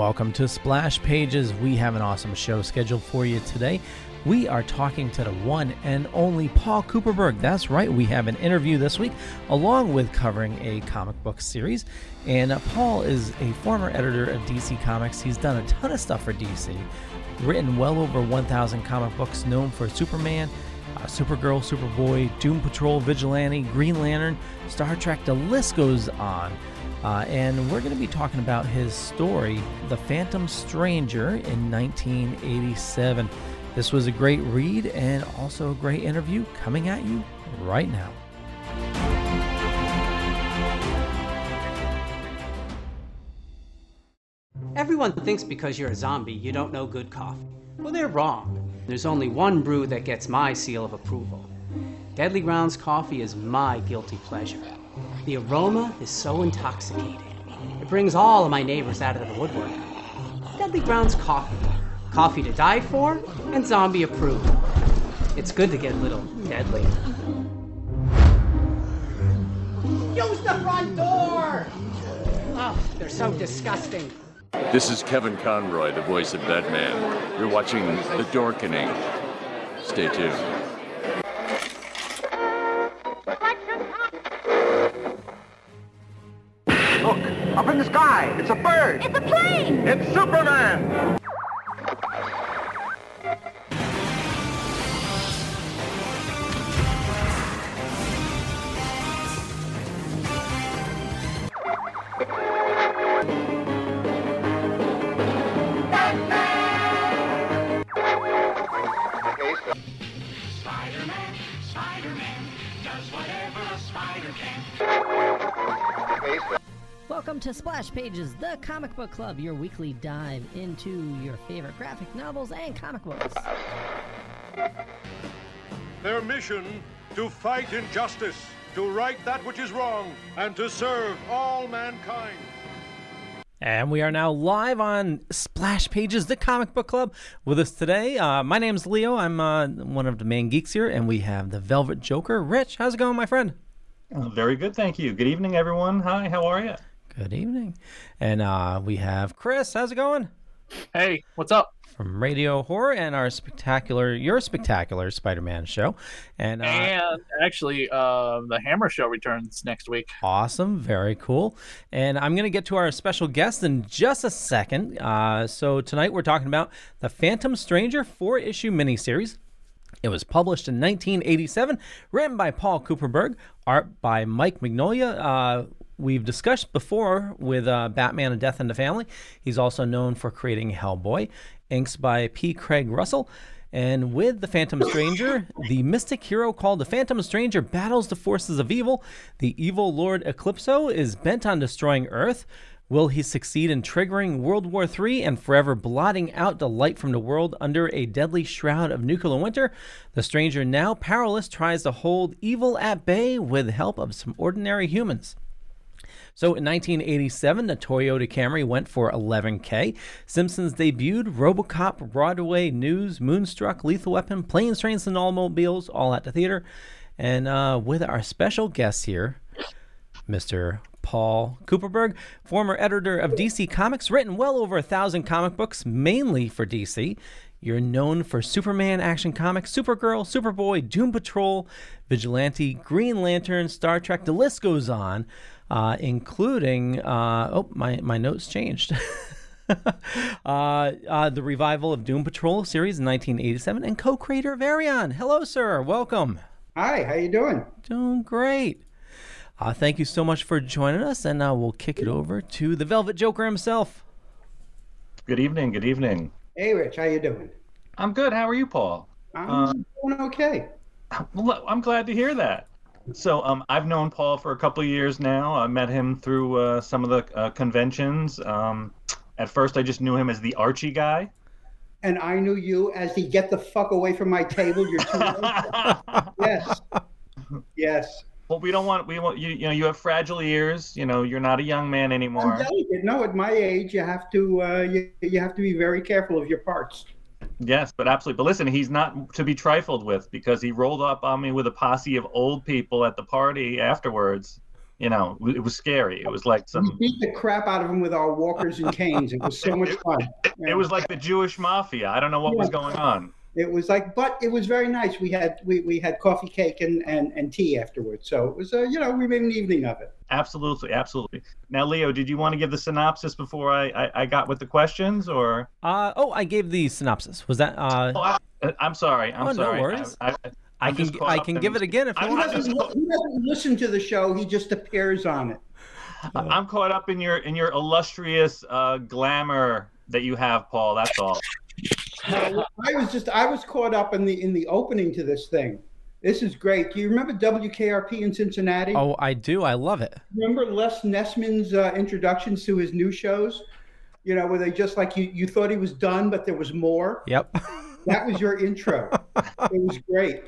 Welcome to Splash Pages. We have an awesome show scheduled for you today. We are talking to the one and only Paul Kupperberg. That's right, we have an interview this week along with covering a comic book series. And uh, Paul is a former editor of DC Comics. He's done a ton of stuff for DC, written well over 1,000 comic books, known for Superman, uh, Supergirl, Superboy, Doom Patrol, Vigilante, Green Lantern, Star Trek, the list goes on. Uh, and we're going to be talking about his story, The Phantom Stranger, in 1987. This was a great read and also a great interview coming at you right now. Everyone thinks because you're a zombie, you don't know good coffee. Well, they're wrong. There's only one brew that gets my seal of approval. Deadly Grounds coffee is my guilty pleasure. The aroma is so intoxicating. It brings all of my neighbors out of the woodwork. Deadly Grounds coffee. Coffee to die for and zombie approved. It's good to get a little deadly. Use the front door! Oh, they're so disgusting. This is Kevin Conroy, the voice of Batman. You're watching The Dorkening. Stay tuned. It's a bird. It's a plane! It's Superman. Welcome to Splash Pages, the comic book club, your weekly dive into your favorite graphic novels and comic books. Their mission to fight injustice, to right that which is wrong, and to serve all mankind. And we are now live on Splash Pages, the comic book club. With us today, uh, my name's Leo. I'm uh, one of the main geeks here, and we have the Velvet Joker. Rich, how's it going, my friend? Very good, thank you. Good evening, everyone. Hi, how are you? Good evening. And uh, we have Chris. How's it going? Hey, what's up? From Radio Horror and our spectacular, your spectacular Spider-Man show. And, uh, and actually, uh, the Hammer Show returns next week. Awesome, very cool. And I'm going to get to our special guest in just a second. Uh, so tonight we're talking about the Phantom Stranger four-issue miniseries. It was published in 1987, written by Paul Kupperberg, art by Mike Mignola. We've discussed before with uh, Batman and Death in the Family. He's also known for creating Hellboy, inks by P. Craig Russell. And with the Phantom Stranger, the mystic hero called the Phantom Stranger battles the forces of evil. The evil Lord Eclipso is bent on destroying Earth. Will he succeed in triggering World War III and forever blotting out the light from the world under a deadly shroud of nuclear winter? The stranger, now powerless, tries to hold evil at bay with help of some ordinary humans. So in 1987, the Toyota Camry went for 11K. Simpsons debuted, Robocop, Broadway, News, Moonstruck, Lethal Weapon, Planes, Trains, and Automobiles, all at the theater. And uh, with our special guest here, Mr. Paul Kupperberg, former editor of DC Comics, written well over a thousand comic books, mainly for DC. You're known for Superman Action Comics, Supergirl, Superboy, Doom Patrol, Vigilante, Green Lantern, Star Trek. The list goes on, uh, including uh, oh my my notes changed. uh, uh, the revival of Doom Patrol series in 1987, and co-creator of Arion. Hello, sir. Welcome. Hi. How you doing? Doing great. Uh, thank you so much for joining us, and uh, we'll kick it over to the Velvet Joker himself. Good evening. Good evening. Hey, Rich. How you doing? I'm good. How are you, Paul? I'm Uh, doing okay. I'm glad to hear that. So, um, I've known Paul for a couple of years now. I met him through uh, some of the uh, conventions. Um, at first, I just knew him as the Archie guy. And I knew you as the get the fuck away from my table. You're too yes. Yes. Well, we don't want we want you. You know, you have fragile ears. You know, you're not a young man I'm anymore. delicate. No, at my age, you have to uh, you, you have to be very careful of your parts. Yes, but absolutely. But listen, he's not to be trifled with because he rolled up on me with a posse of old people at the party afterwards. You know, it was scary. It was like We some. beat the crap out of him with our walkers and canes. It was so much fun. It was like the Jewish mafia. I don't know what was going on. It was like, but it was very nice. We had we, we had coffee, cake, and, and, and tea afterwards. So it was, uh, you know, we made an evening of it. Absolutely, absolutely. Now, Leo, did you want to give the synopsis before I, I, I got with the questions, or? Uh, oh, I gave the synopsis. Was that? Uh, Oh, I, I'm sorry. I'm Oh, no worries. I, I, I can just I can give it again if you He want. Doesn't, just- he doesn't listen to the show. He just appears on it. I'm caught up in your in your illustrious uh, glamour that you have, Paul. That's all. No, I was just I was caught up in the in the opening to this thing. This is great. Do you remember WKRP in Cincinnati? Oh, I do. I love it. Remember Les Nessman's uh, introductions to his new shows? You know, where they just like you you thought he was done, but there was more. Yep. That was your intro. it was great.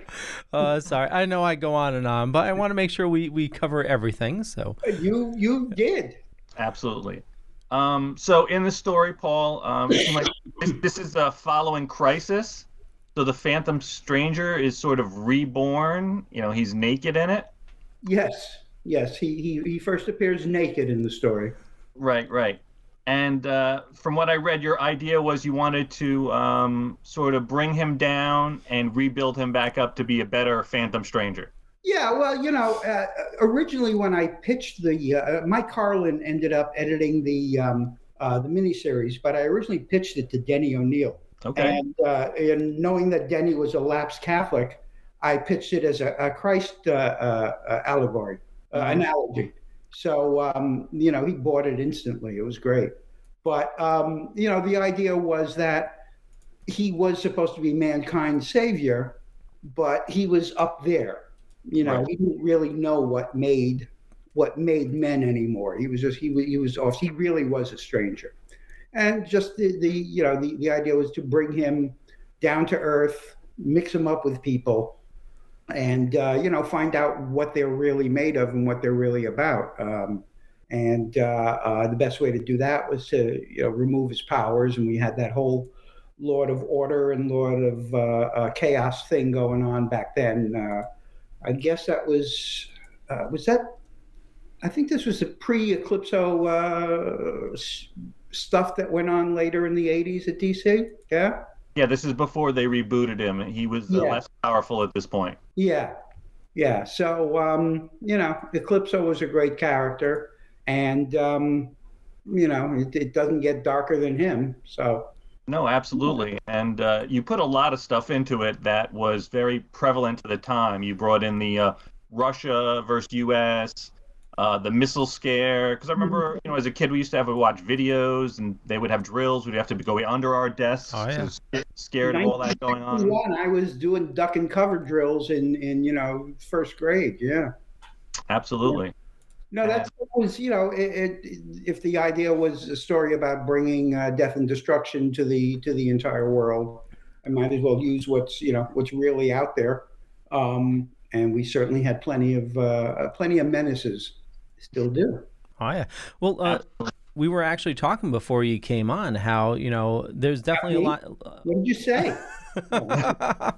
uh, sorry, I know I go on and on, but I want to make sure we we cover everything. So You you did. Absolutely. Um, so in the story, Paul, um, like this, this is a following crisis. So the Phantom Stranger is sort of reborn. You know, he's naked in it. Yes, yes. He he he first appears naked in the story. Right, right. And uh, from what I read, your idea was you wanted to um, sort of bring him down and rebuild him back up to be a better Phantom Stranger. Yeah, well, you know, uh, originally when I pitched the uh, Mike Carlin ended up editing the um, uh, the miniseries, but I originally pitched it to Denny O'Neil. Okay. And, uh, and knowing that Denny was a lapsed Catholic, I pitched it as a, a Christ uh, uh, uh, allegory, uh, analogy. So, um, you know, he bought it instantly. It was great. But, um, you know, the idea was that he was supposed to be mankind's savior, but he was up there. You know, Right. he didn't really know what made what made men anymore. He was just he he was off. He really was a stranger and just the, the you know the, the idea was to bring him down to earth mix him up with people and uh, you know find out what they're really made of and what they're really about um, and uh, uh, the best way to do that was to you know remove his powers and we had that whole lord of order and lord of uh, uh, chaos thing going on back then uh, i guess that was uh, was that i think this was a pre-eclipso uh, s- stuff that went on later in the 80s at DC. Yeah. Yeah, this is before they rebooted him. He was uh, Yeah. less powerful at this point. Yeah. Yeah. So, um, you know, Eclipso was a great character. And, um, you know, it, it doesn't get darker than him. So, No, absolutely. And uh, you put a lot of stuff into it that was very prevalent at the time. You brought in the uh, Russia versus U.S., uh, the missile scare. Because I remember, you know, as a kid, we used to have to watch videos, and they would have drills. We'd have to go under our desks, Oh, yeah. so scared of all that going on. 1961, I was doing duck and cover drills in, in, you know, first grade. Yeah. Absolutely. No, that's that was you know it, it, if the idea was a story about bringing uh, death and destruction to the to the entire world, I might as well use what's you know what's really out there, um, and we certainly had plenty of uh, plenty of menaces, still do. Oh yeah. Well, uh, we were actually talking before you came on how you know there's definitely a lot. What did you say? uh,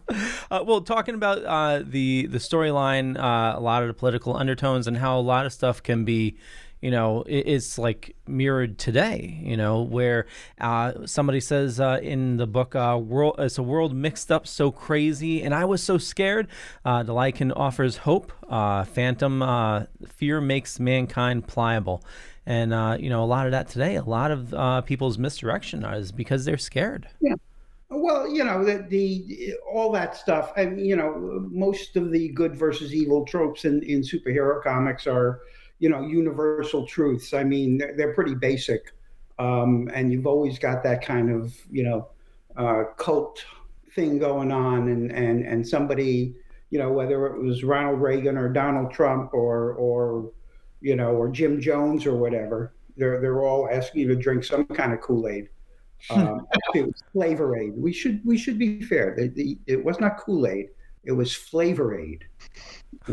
well, talking about uh, the the storyline, uh, a lot of the political undertones, and how a lot of stuff can be, you know, it, it's like mirrored today. You know, where uh, somebody says uh, in the book, uh, "World, it's a world mixed up so crazy," and I was so scared. The Lycan offers hope. Phantom fear makes mankind pliable. And you know a lot of that today. A lot of people's misdirection is because they're scared. Yeah. Well, you know the, the all that stuff. I mean, you know, most of the good versus evil tropes in, in superhero comics are, you know, universal truths. I mean, they're, they're pretty basic, um, and you've always got that kind of you know uh, cult thing going on, and and and somebody, you know, whether it was Ronald Reagan or Donald Trump or or you know or Jim Jones or whatever, they're they're all asking you to drink some kind of Kool Aid um, it was Flavor Aid. We should we should be fair. The, the, it was not Kool Aid. It was Flavor Aid.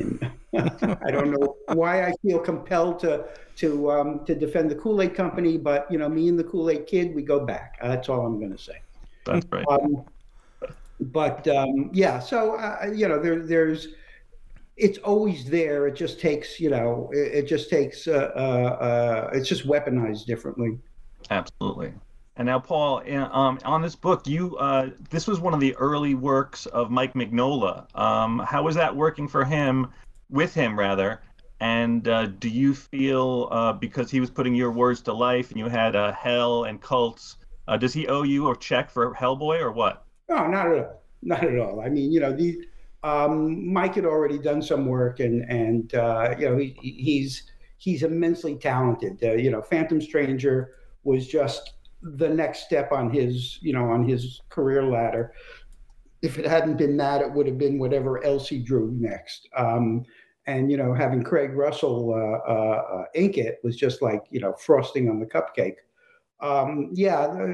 I don't know why I feel compelled to to um, to defend the Kool Aid Company, but you know, me and the Kool Aid Kid, we go back. that's all I'm going to say. That's right. Um, but um, yeah, so uh, you know, there, there's it's always there. It just takes, you know, it, it just takes, uh, uh, uh, it's just weaponized differently. Absolutely. And now, Paul, um, on this book, you uh, this was one of the early works of Mike Mignola. Um, how was that working for him, with him rather? And uh, do you feel uh, because he was putting your words to life, and you had uh, Hell and Cults, uh, does he owe you a check for Hellboy or what? No, not at all. Not at all. I mean, you know, um, Mike had already done some work, and and uh, you know, he, he's he's immensely talented. you know, Phantom Stranger was just the next step on his, you know, on his career ladder. If it hadn't been that, it would have been whatever else he drew next. Um, and you know, having Craig Russell uh, uh, uh ink it was just like you know frosting on the cupcake. Um, yeah,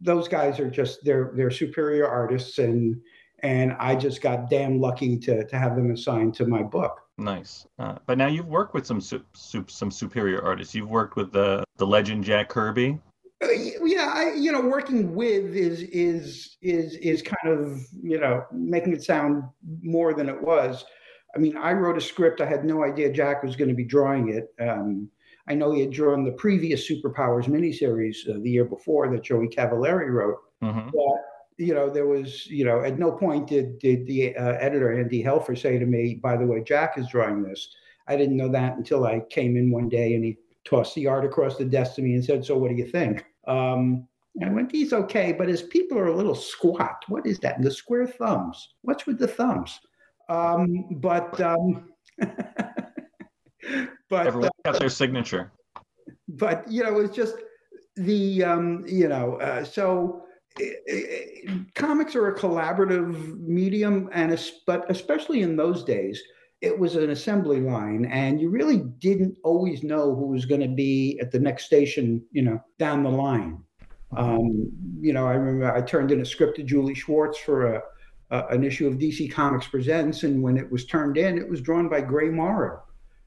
those guys are just they're they're superior artists, and and I just got damn lucky to to have them assigned to my book. Nice, uh, but now you've worked with some su- su- some superior artists. You've worked with the the legend Jack Kirby. Uh, yeah, I, you know, working with is is is is kind of you know making it sound more than it was. I mean, I wrote a script. I had no idea Jack was going to be drawing it. Um, I know he had drawn the previous Superpowers miniseries uh, the year before that Joey Cavalieri wrote. Mm-hmm. But you know, there was you know, at no point did did the uh, editor Andy Helfer say to me, "By the way, Jack is drawing this." I didn't know that until I came in one day and he tossed the art across the desk to me and said, "So, what do you think?" Um, I went, he's okay, but his people are a little squat. What is that? And the square thumbs. What's with the thumbs? Um, but um, but everyone got their signature. But you know, it's just the um, you know, uh, so it, it, comics are a collaborative medium, and but especially in those days, it was an assembly line, and you really didn't always know who was going to be at the next station, you know, down the line. Um, you know, I remember I turned in a script to Julie Schwartz for a, a, an issue of DC Comics Presents, and when it was turned in, it was drawn by Gray Morrow.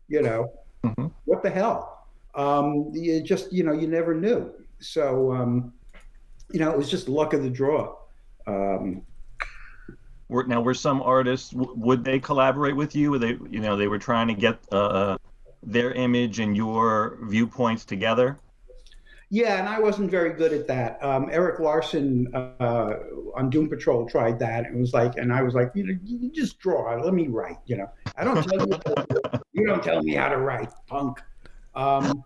You know, mm-hmm. what the hell? Um, you just, you know, you never knew. So, um, you know, it was just luck of the draw. Um, were, now, were some artists would they collaborate with you? Were they, you know, they were trying to get uh, their image and your viewpoints together? Yeah, and I wasn't very good at that. Um, Erik Larsen uh, on Doom Patrol tried that. It was like, and I was like, you know, you just draw. Let me write. You know, I don't tell you. you don't tell me how to write, punk. Um,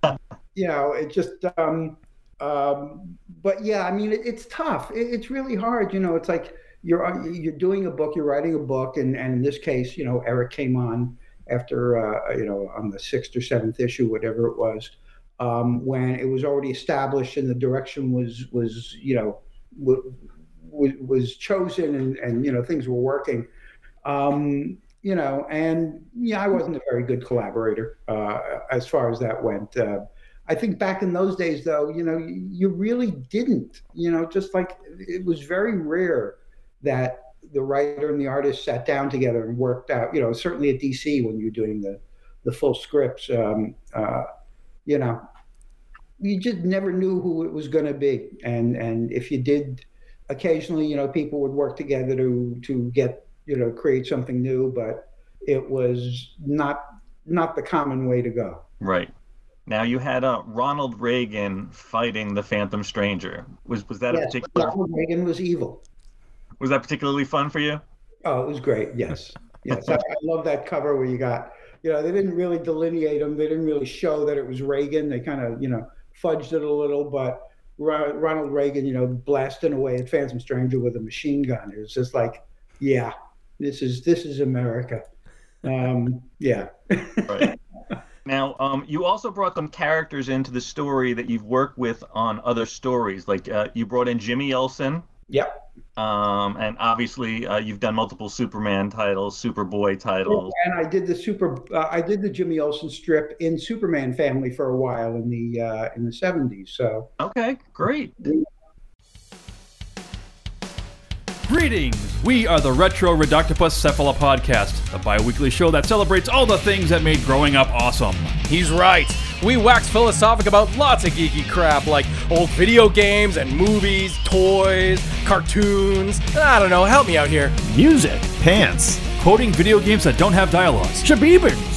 you know, it just. Um, um, but yeah, I mean, it, it's tough. It, it's really hard. You know, it's like you're uh, you're doing a book, you're writing a book, and and in this case, you know, Erik came on after uh, you know on the sixth or seventh issue, whatever it was, um, when it was already established and the direction was was you know w- w- was chosen and and you know things were working. Um, you know, and yeah, I wasn't a very good collaborator uh, as far as that went. Uh, I think back in those days, though, you know, you really didn't. You know, just like it was very rare that the writer and the artist sat down together and worked out. You know, certainly at DC when you're doing the the full scripts, um, uh, you know, you just never knew who it was going to be, and and if you did, occasionally, you know, people would work together to to get you know create something new, but it was not not the common way to go. Right. Now you had uh, Ronald Reagan fighting the Phantom Stranger. Was was that yes, a particular? Ronald Reagan was evil. Was that particularly fun for you? Oh, it was great. Yes, yes. I, I love that cover where you got, you know, they didn't really delineate him. They didn't really show that it was Reagan. They kind of, you know, fudged it a little, but Ronald Reagan, you know, blasting away at Phantom Stranger with a machine gun. It was just like, yeah, this is this is America. Um, yeah. right. Now, um, you also brought some characters into the story that you've worked with on other stories. Like uh, you brought in Jimmy Olsen. Yep. Um, and obviously, uh, you've done multiple Superman titles, Superboy titles. And I did the super. Uh, I did the Jimmy Olsen strip in Superman Family for a while in the uh, in the seventies. So. Okay, great. Greetings! We are the Retro Reductopus Cephala Podcast, the bi weekly show that celebrates all the things that made growing up awesome. He's right. We wax philosophic about lots of geeky crap like old video games and movies, toys, cartoons. I don't know, help me out here. Music, pants, quoting video games that don't have dialogues, Shabibans,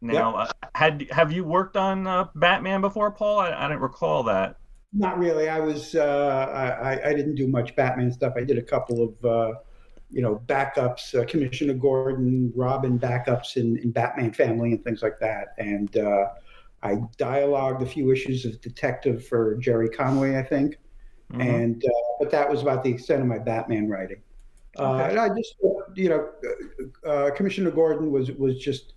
Now, Yep. uh, had have you worked on uh, Batman before, Paul? I, I didn't recall that. Not really. I was. Uh, I, I- didn't do much Batman stuff. I did a couple of, uh, you know, backups, uh, Commissioner Gordon, Robin backups in, in Batman Family and things like that. And uh, I dialogued a few issues of Detective for Gerry Conway, I think. Mhm. And uh, but that was about the extent of my Batman writing. Uh, and I just, you know, uh, Commissioner Gordon was was just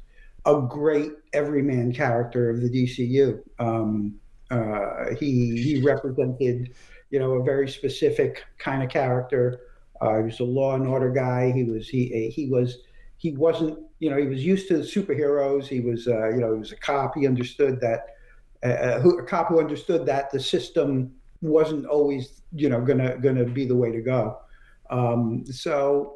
a great everyman character of the DCU. Um, uh, he he represented, you know, a very specific kind of character. Uh, he was a law and order guy. He was he he was he wasn't you know he was used to superheroes. He was uh, you know he was a cop. He understood that uh, who, a cop who understood that the system wasn't always you know gonna gonna be the way to go. Um, so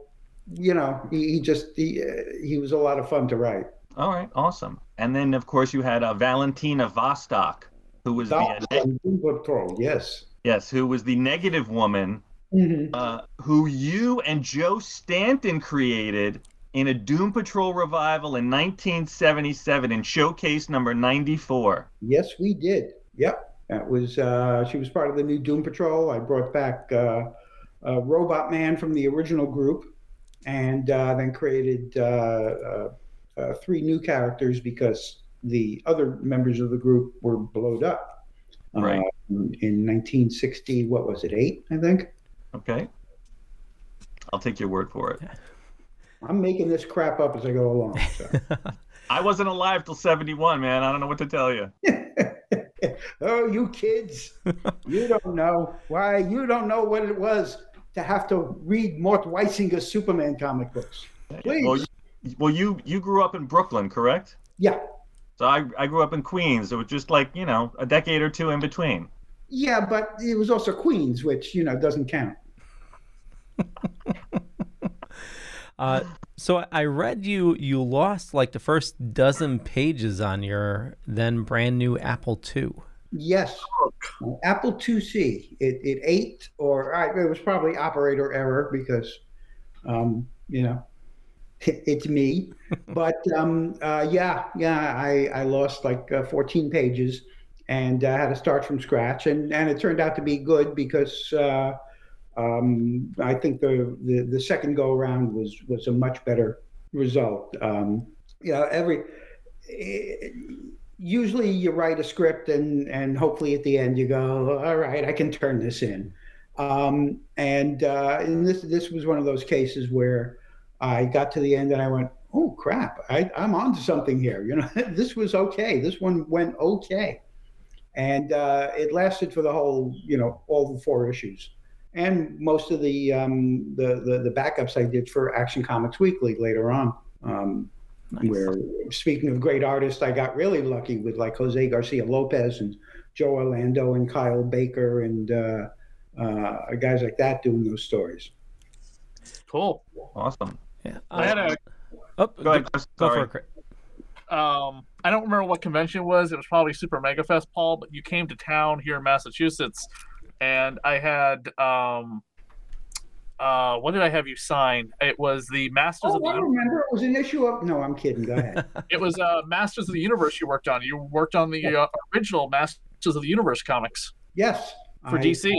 you know he, he just he, uh, he was a lot of fun to write. All right, awesome. And then, of course, you had uh, Valentina Vostok, who was the uh, Doom Patrol, yes. yes, who was the negative woman, Mhm. uh, who you and Joe Staton created in a Doom Patrol revival in 1977 in Showcase number 94. Yes, we did. Yep, that was. Uh, she was part of the new Doom Patrol. I brought back uh, uh, Robot Man from the original group, and uh, then created uh, three new characters because the other members of the group were blowed up. Right. Uh, in 1960, what was it? Eight, I think. Okay. I'll take your word for it. I'm making this crap up as I go along. So. I wasn't alive till 71, man. I don't know what to tell you. oh, you kids, you don't know why. You don't know what it was to have to read Mort Weisinger's Superman comic books. Please. Well, you, well, you you grew up in Brooklyn, correct? Yeah. So I, I grew up in Queens. It was just like, you know, a decade or two in between. Yeah, but it was also Queens, which you know doesn't count. Uh, so I read you you lost like the first dozen pages on your then brand new Apple II. Yes, Apple IIc. It it ate, or I, it was probably operator error because, um, you know, it's me. but um, uh, yeah, yeah, I I lost like uh, 14 pages and uh, had to start from scratch, and and it turned out to be good because. Uh, um, I think the, the the second go around was was a much better result. Um, you know, every eh, usually you write a script and and hopefully at the end you go, all right, I can turn this in. Um, and uh, and this this was one of those cases where I got to the end and I went, oh crap, I, I'm onto something here. You know, this was okay. This one went okay, and uh, it lasted for the whole, you know, all the four issues and most of the, um, the, the the backups I did for Action Comics Weekly later on. Um, Where speaking of great artists, I got really lucky with like Jose Garcia Lopez and Joe Orlando and Kyle Baker and uh, uh, guys like that doing those stories. Cool. Awesome. Yeah. I had a Oh, Go ahead, Chris. Go Sorry. for it, Chris. um I don't remember what convention it was. It was probably Super Mega Fest, Paul, but you came to town here in Massachusetts and I had um uh what did I have you sign? It was the Masters Oh, of the I Universe. remember it was an issue of. No, I'm kidding. Go ahead. It was uh Masters of the Universe you worked on. You worked on the uh, original Masters of the Universe comics yes. for I- DC.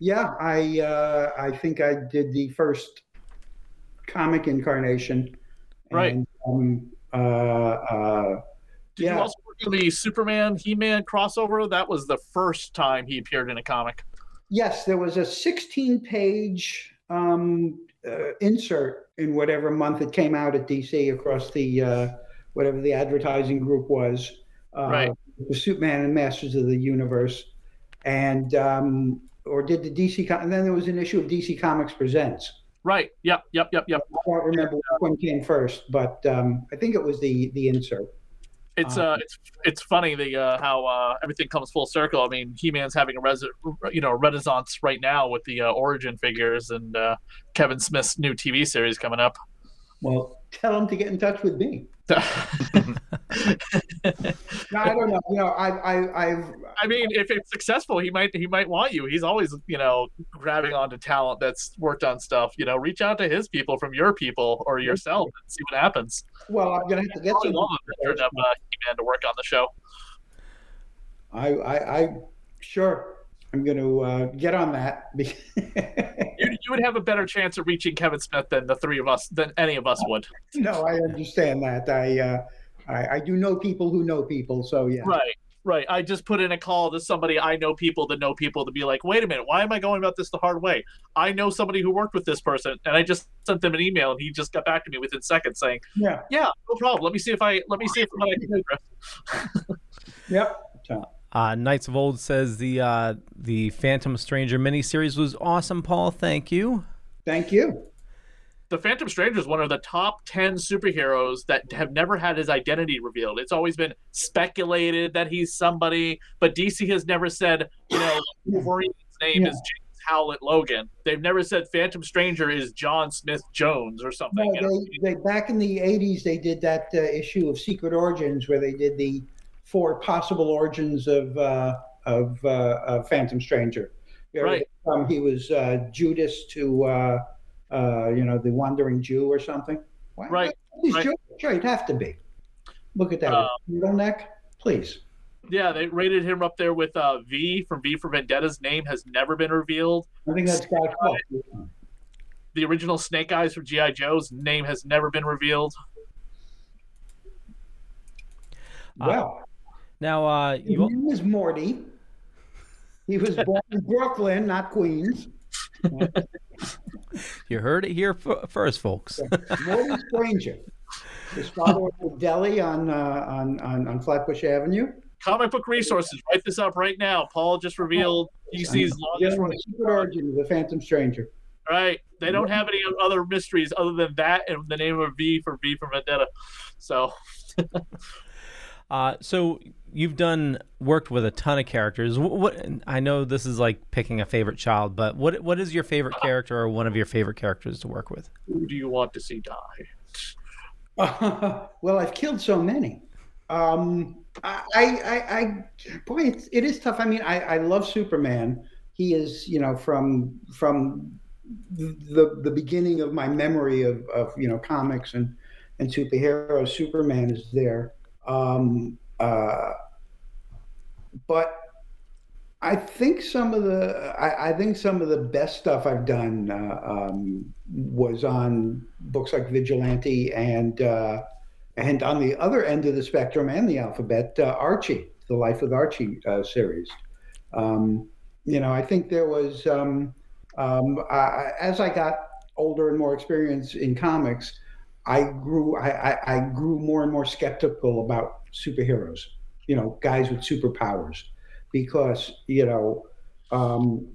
Yeah, I uh, I think I did the first comic incarnation. Right. And, um, uh, uh, Did you also work on the Superman He Man crossover? That was the first time he appeared in a comic. Yes, there was a 16 page um, uh, insert in whatever month it came out at DC across the uh, whatever the advertising group was. Uh, Right. The Superman and Masters of the Universe. And, um, or did the DC, and then there was an issue of DC Comics Presents. Right. Yep. Yep. Yep. Yep. I don't remember which one came first, but um, I think it was the the insert. It's Uh, uh, it's it's funny the uh, how uh, everything comes full circle. I mean, He Man's having a res- you know renaissance right now with the uh, origin figures and uh, Kevin Smith's new TV series coming up. Well, tell them to get in touch with me. No, I don't know. You know, I, I, I've. I mean, if it's successful, he might he might want you. He's always you know grabbing onto talent that's worked on stuff. You know, reach out to his people from your people or yourself and see what happens. Well, I'm gonna have to get love a veteran uh, He-Man to work on the show. I, I, I sure. I'm going to uh, get on that. You, you would have a better chance of reaching Kevin Smith than the three of us than any of us would. no, I understand that. I, uh, I, I do know people who know people. So yeah. Right, right. I just put in a call to somebody I know people that know people to be like, wait a minute, why am I going about this the hard way? I know somebody who worked with this person, and I just sent them an email, and he just got back to me within seconds saying, Yeah. yeah, no problem. Let me see if I let me see if what I can do. Chris." Yep. Uh, Knights of Old says the uh, the Phantom Stranger miniseries was awesome, Paul. Thank you. Thank you. The Phantom Stranger is one of the top 10 superheroes that have never had his identity revealed. It's always been speculated that he's somebody, but DC has never said, you know, Wolverine's name is James Howlett Logan. They've never said Phantom Stranger is John Smith Jones or something. No, they, they back in the '80s they did that uh, issue of Secret Origins where they did the four possible origins of uh, of, uh, of Phantom Stranger. Right. From he was uh, Judas to uh, uh, you know the Wandering Jew or something. Why- Right, He's right. Jewish. Sure, he'd have to be. Look at that Uh, neck, please. Yeah, they rated him up there with uh, V from V for Vendetta's name has never been revealed. I think that's Guy Fawkes. The original Snake Eyes from G.I. Joe's name has never been revealed. Well, Now, uh, his you name is Morty. He was born in Brooklyn, not Queens. you heard it here f- first, folks. Morty Stranger. His father was in Delhi on, uh, on on on Flatbush Avenue. Comic book resources. Write this up right now. Paul just revealed DC's longest Dealing running. Secret origin of the Phantom Stranger. Right. They don't have any other mysteries other than that and the name of V for V for Vendetta. So Uh, so you've done worked with a ton of characters. What, what I know this is like picking a favorite child, but what what is your favorite character or one of your favorite characters to work with? who do you want to see die? well, I've killed so many. Um, I, I, I, boy, it's, it is tough. I mean, I, I love Superman. He is, you know, from from the the beginning of my memory of, of you know comics and and superheroes. Superman is there. Um, uh, but I think some of the I, I think some of the best stuff I've done uh, um, was on books like Vigilante and uh, and on the other end of the spectrum and the alphabet, uh, Archie, the Life with Archie uh, series. Um, you know, I think there was um, um, I, as I got older and more experience in comics, I grew I, I, I grew more and more skeptical about superheroes. You know, guys with superpowers. Because you know um,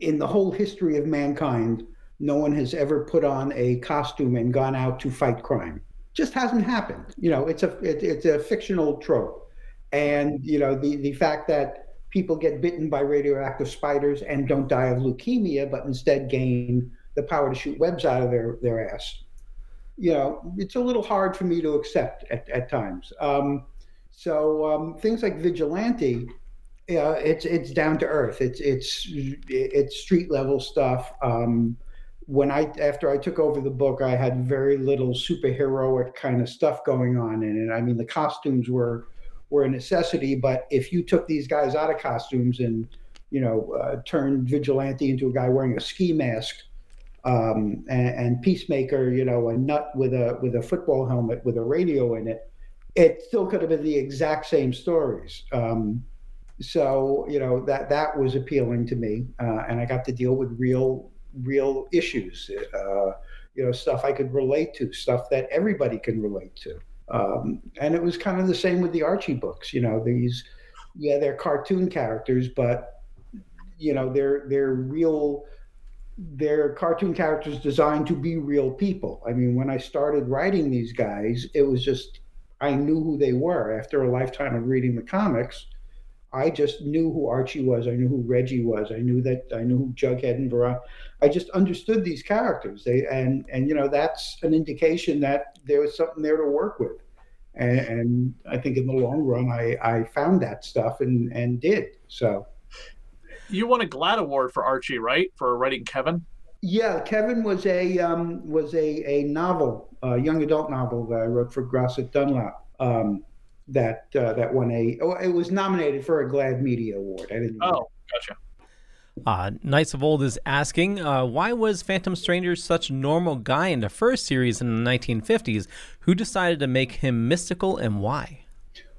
in the whole history of mankind no one has ever put on a costume and gone out to fight crime. Just hasn't happened. You know it's a it, it's a fictional trope. And you know the the fact that people get bitten by radioactive spiders and don't die of leukemia but instead gain the power to shoot webs out of their their ass you know it's a little hard for me to accept at, at times um, so um, things like vigilante yeah, it's it's down to earth. It's it's it's street level stuff. Um, when I after I took over the book, I had very little superheroic kind of stuff going on in it. I mean, the costumes were were a necessity, but if you took these guys out of costumes and you know uh, turned vigilante into a guy wearing a ski mask, um, and, and peacemaker, you know, a nut with a with a football helmet with a radio in it, it still could have been the exact same stories. Um, so you know that that was appealing to me, uh, and I got to deal with real real issues. Uh, you know, stuff I could relate to, stuff that everybody can relate to. Um, and it was kind of the same with the Archie books. You know, these yeah, they're cartoon characters, but you know they're they're real they're cartoon characters designed to be real people. I mean, when I started writing these guys, it was just I knew who they were after a lifetime of reading the comics. I just knew who Archie was. I knew who Reggie was. I knew that I knew who Jughead and Veron. I just understood these characters. They and and you know that's an indication that there was something there to work with. And, and I think in the long run, I I found that stuff and and did so. You won a GLAAD award for Archie, right? For writing Kevin. Yeah, Kevin was a um, was a a novel, a young adult novel that I wrote for Grosset Dunlap. Um, that uh, that won a. Oh, it was nominated for a GLAAD Media Award. I didn't. Oh, gotcha. Uh, Knights of Old is asking, uh, why was Phantom Stranger such a normal guy in the first series in the 1950s? Who decided to make him mystical and why?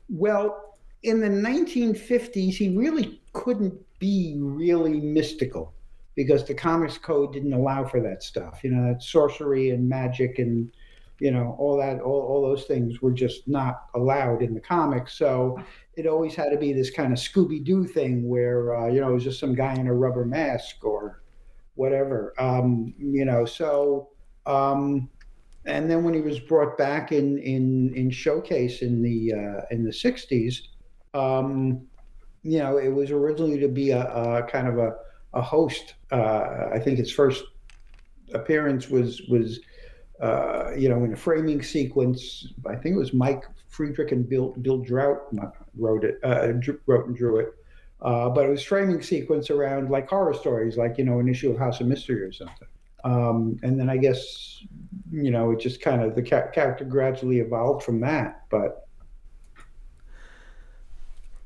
Well, in the 1950s, he really couldn't be really mystical because the comics code didn't allow for that stuff. You know, that sorcery and magic and you know all that all, all those things were just not allowed in the comics so it always had to be this kind of scooby-doo thing where uh, you know it was just some guy in a rubber mask or whatever um, you know so um, and then when he was brought back in in in showcase in the uh, in the 60s um, you know it was originally to be a, a kind of a, a host uh, i think its first appearance was was uh, you know, in a framing sequence. I think it was Mike Friedrich and Bill Bill Draut wrote it, uh, wrote and drew it. Uh, but it was framing sequence around like horror stories, like you know, an issue of House of Mystery or something. Um, and then I guess you know, it just kind of the ca- character gradually evolved from that. But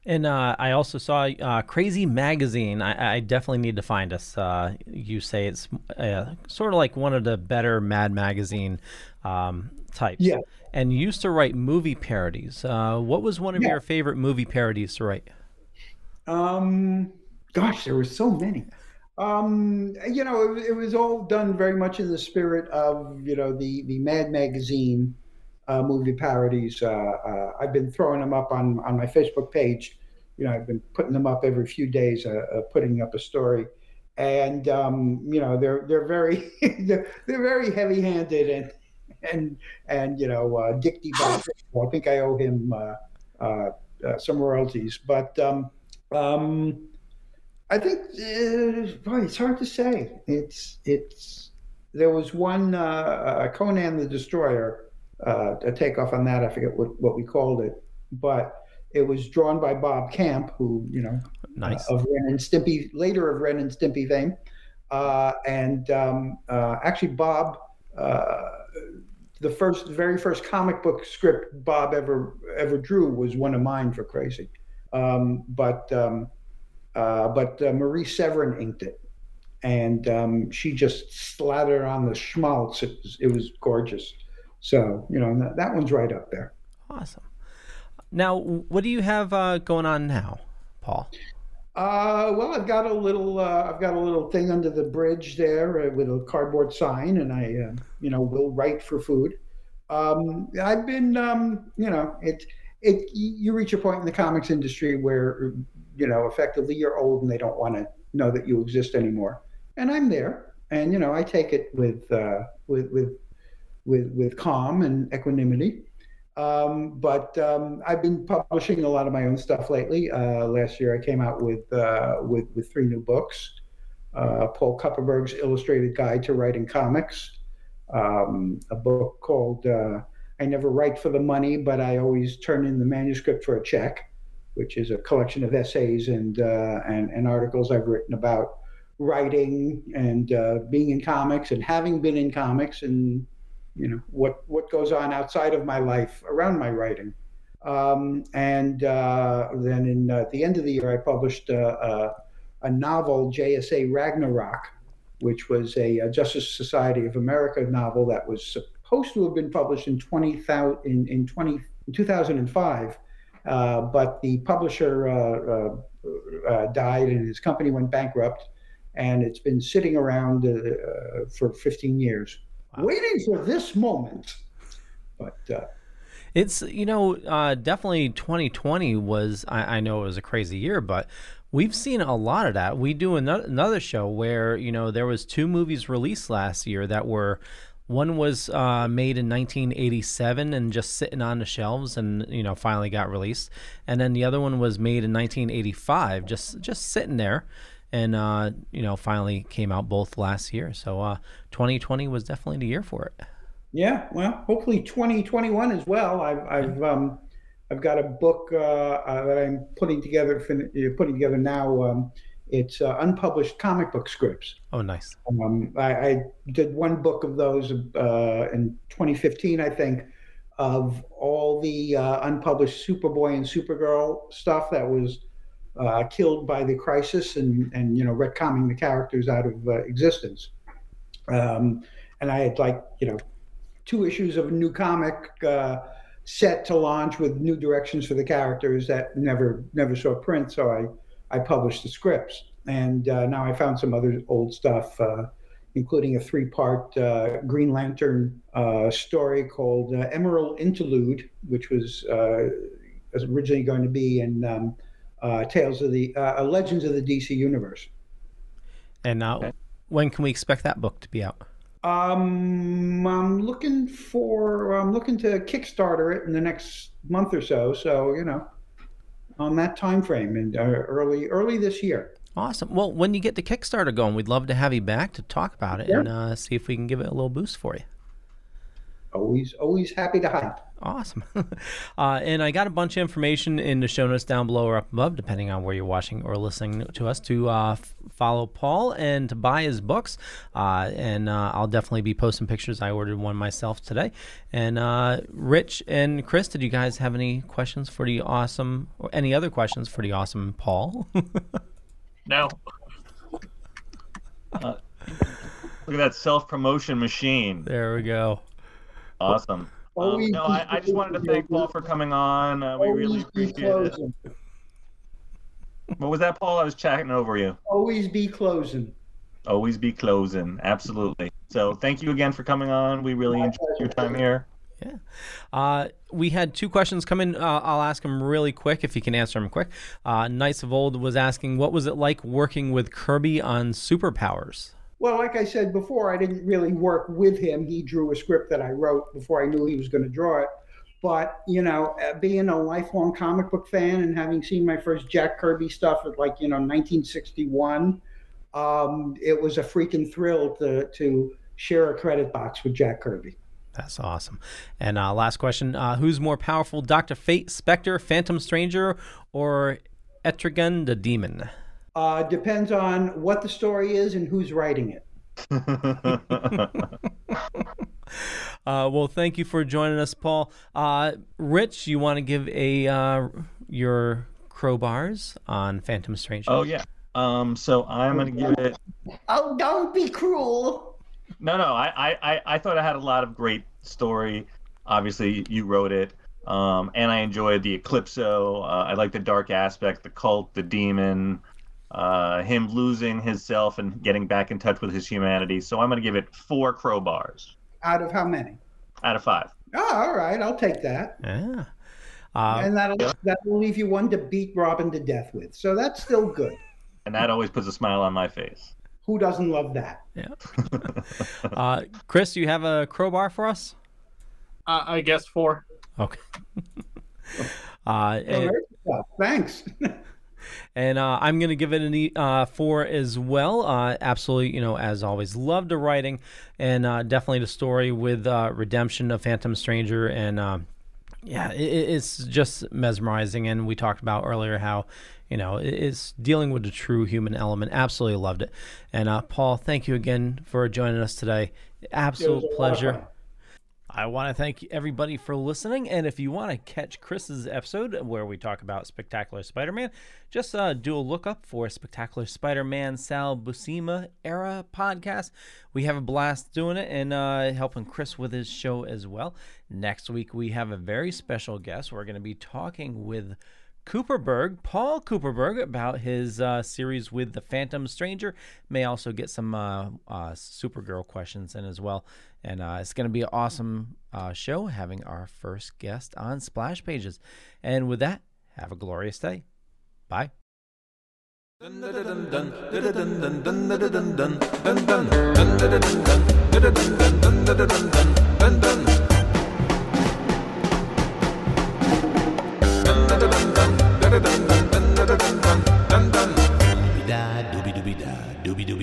and uh, I also saw uh, Crazy Magazine. I, I, definitely need to find us. Uh, you say it's uh, sort of like one of the better Mad Magazine um, types. Yeah. And you used to write movie parodies. Uh, what was one of yeah. your favorite movie parodies to write? Um, gosh, there were so many. Um, you know, it, it, was all done very much in the spirit of you know the the Mad Magazine uh, movie parodies. Uh, uh, I've been throwing them up on, on my Facebook page. You know, I've been putting them up every few days, uh, uh, putting up a story, and um, you know, they're they're very they're, they're very heavy handed and and and you know, uh, Dick I think I owe him some royalties, but um, um, I think boy, it's hard to say. It's it's there was one Conan the Destroyer uh, a takeoff on that. I forget what, what we called it, but it was drawn by Bob Camp, who you know, nice. uh, of Ren and Stimpy, later of Ren and Stimpy fame, uh, and um, uh, actually Bob, uh, the first, very first comic book script Bob ever ever drew was one of mine for Crazy, um, but um, uh, but Marie Severin inked it. And um, she just slathered on the schmaltz. It was, it was gorgeous. So, you know, that, that one's right up there. Awesome. Now, what do you have uh, going on now, Paul? Uh, well, I've got a little, uh, I've got a little thing under the bridge there uh, with a cardboard sign, and I, uh, you know, will write for food. Um, I've been, um, you know, it, it, you reach a point in the comics industry where, you know, effectively you're old and they don't want to know that you exist anymore. And I'm there, and you know, I take it with, uh, with, with with with calm and equanimity. Um, but um, I've been publishing a lot of my own stuff lately. Uh, last year, I came out with uh, with with three new books. Uh, Paul Kupperberg's Illustrated Guide to Writing Comics, um, a book called uh, "I Never Write for the Money, but I Always Turn in the Manuscript for a Check," which is a collection of essays and uh, and, and articles I've written about writing and uh, being in comics and having been in comics and you know what what goes on outside of my life around my writing. Um, and uh, then in uh, at the end of the year, I published a, a, novel, JSA Ragnarok, which was a, a, Justice Society of America novel that was supposed to have been published in 20, in, in 20, in 2005. Uh, but the publisher uh, uh, uh, died and his company went bankrupt, and it's been sitting around for 15 years, waiting for this moment. But uh, It's you know uh, definitely 2020 was I, I know it was a crazy year, but we've seen a lot of that. We do another, another show where you know there was two movies released last year that were one was uh, made in 1987 and just sitting on the shelves and you know finally got released, and then the other one was made in 1985 just just sitting there. And uh, you know, finally came out both last year. So uh, 2020 was definitely the year for it. Yeah, well, hopefully 2021 as well. I've I've um, I've got a book uh, uh, that I'm putting together fin- uh, putting together now. Um, it's uh, unpublished comic book scripts. Oh, nice. Um, I, I did one book of those uh, in 2015, I think, of all the uh, unpublished Superboy and Supergirl stuff that was uh, killed by the crisis and and you know retconning the characters out of uh, existence. Um, and I had like you know two issues of a new comic uh, set to launch with new directions for the characters that never never saw print. So I I published the scripts, and uh, now I found some other old stuff, uh, including a three part uh, Green Lantern story called Emerald Interlude, which was was originally going to be in um, uh, Tales of the uh, Legends of the DC Universe. And now, when can we expect that book to be out? Um, I'm looking for. I'm looking to Kickstarter it in the next month or so. So you know, on that time frame and uh, early early this year. Awesome. Well, when you get the Kickstarter going, we'd love to have you back to talk about it Yeah. and uh, see if we can give it a little boost for you. Always always happy to help. Awesome. uh, and I got a bunch of information in the show notes down below or up above, depending on where you're watching or listening to us, to uh, f- follow Paul and to buy his books. Uh, and uh, I'll definitely be posting pictures. I ordered one myself today. And uh, Rich and Chris, did you guys have any questions for the awesome, or any other questions for the awesome Paul? No. Uh, look at that self promotion machine. There we go. Awesome. Um, no, I, I just wanted to thank Paul for coming on. Uh, we really Always be appreciate it. What was that, Paul? I was chatting over you. Always be closing. Always be closing. Absolutely. So thank you again for coming on. We really enjoyed your time here. Yeah. Uh, we had two questions come in. Uh, I'll ask them really quick if you can answer them quick. Uh, Knights of Old was asking, what was it like working with Kirby on superpowers? Well, like I said before, I didn't really work with him. He drew a script that I wrote before I knew he was going to draw it. But you know, uh, being a lifelong comic book fan and having seen my first Jack Kirby stuff at like you know 1961, um, it was a freaking thrill to to share a credit box with Jack Kirby. That's awesome. And uh, last question uh, Who's more powerful, Dr. Fate, Spectre, Phantom Stranger, or Etrigan the Demon? Uh, depends on what the story is and who's writing it. Uh, well, thank you for joining us, Paul. Uh, Rich, you want to give a uh, your crowbars on Phantom Stranger? Oh yeah. Um. So I'm gonna give it. Oh, don't be cruel. No, no. I, I, I- I thought I had a lot of great story. Obviously, you wrote it. Um, and I enjoyed the Eclipso. Uh, I like the dark aspect, the cult, the demon, uh, him losing himself and getting back in touch with his humanity. So I'm going to give it four crowbars Out of how many? out of five. Oh, all right, I'll take that. Yeah. Uh, and that'll that'll leave you one to beat Robin to death with. So that's still good. And that always puts a smile on my face. Who doesn't love that? Yeah. uh, Chris, you have a crowbar for us? Uh, I guess four. Okay. uh, and, there's stuff. Thanks. and uh, I'm going to give it an e- uh, four as well. Uh, absolutely, you know, as always, loved the writing and uh, definitely the story with uh, redemption of Phantom Stranger and. um yeah, it, it- it's just mesmerizing, and we talked about earlier how, you know, it- it's dealing with the true human element. Absolutely loved it, and uh, Paul, thank you again for joining us today. Absolute pleasure. I want to thank everybody for listening. And if you want to catch Chris's episode where we talk about Spectacular Spider Man, just uh, do a look up for Spectacular Spider Man Sal Buscema era podcast. We have a blast doing it and uh, helping Chris with his show as well. Next week, we have a very special guest. We're going to be talking with. Kupperberg, Paul Kupperberg, about his uh, series with the Phantom Stranger. May also get some uh, uh, Supergirl questions in as well. And uh, it's going to be an awesome uh, show having our first guest on Splash Pages. And with that, have a glorious day. Bye.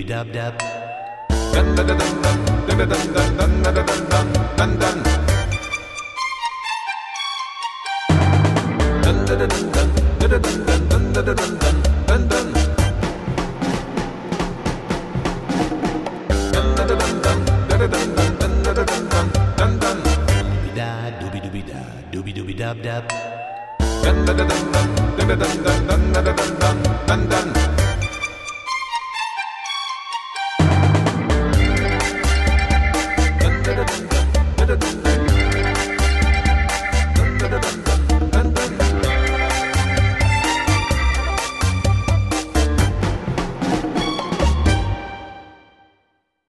Dub dub. Doobie doobie dub dub. dun d-un dun dun dun d-un- dun dun dun dun d-un dun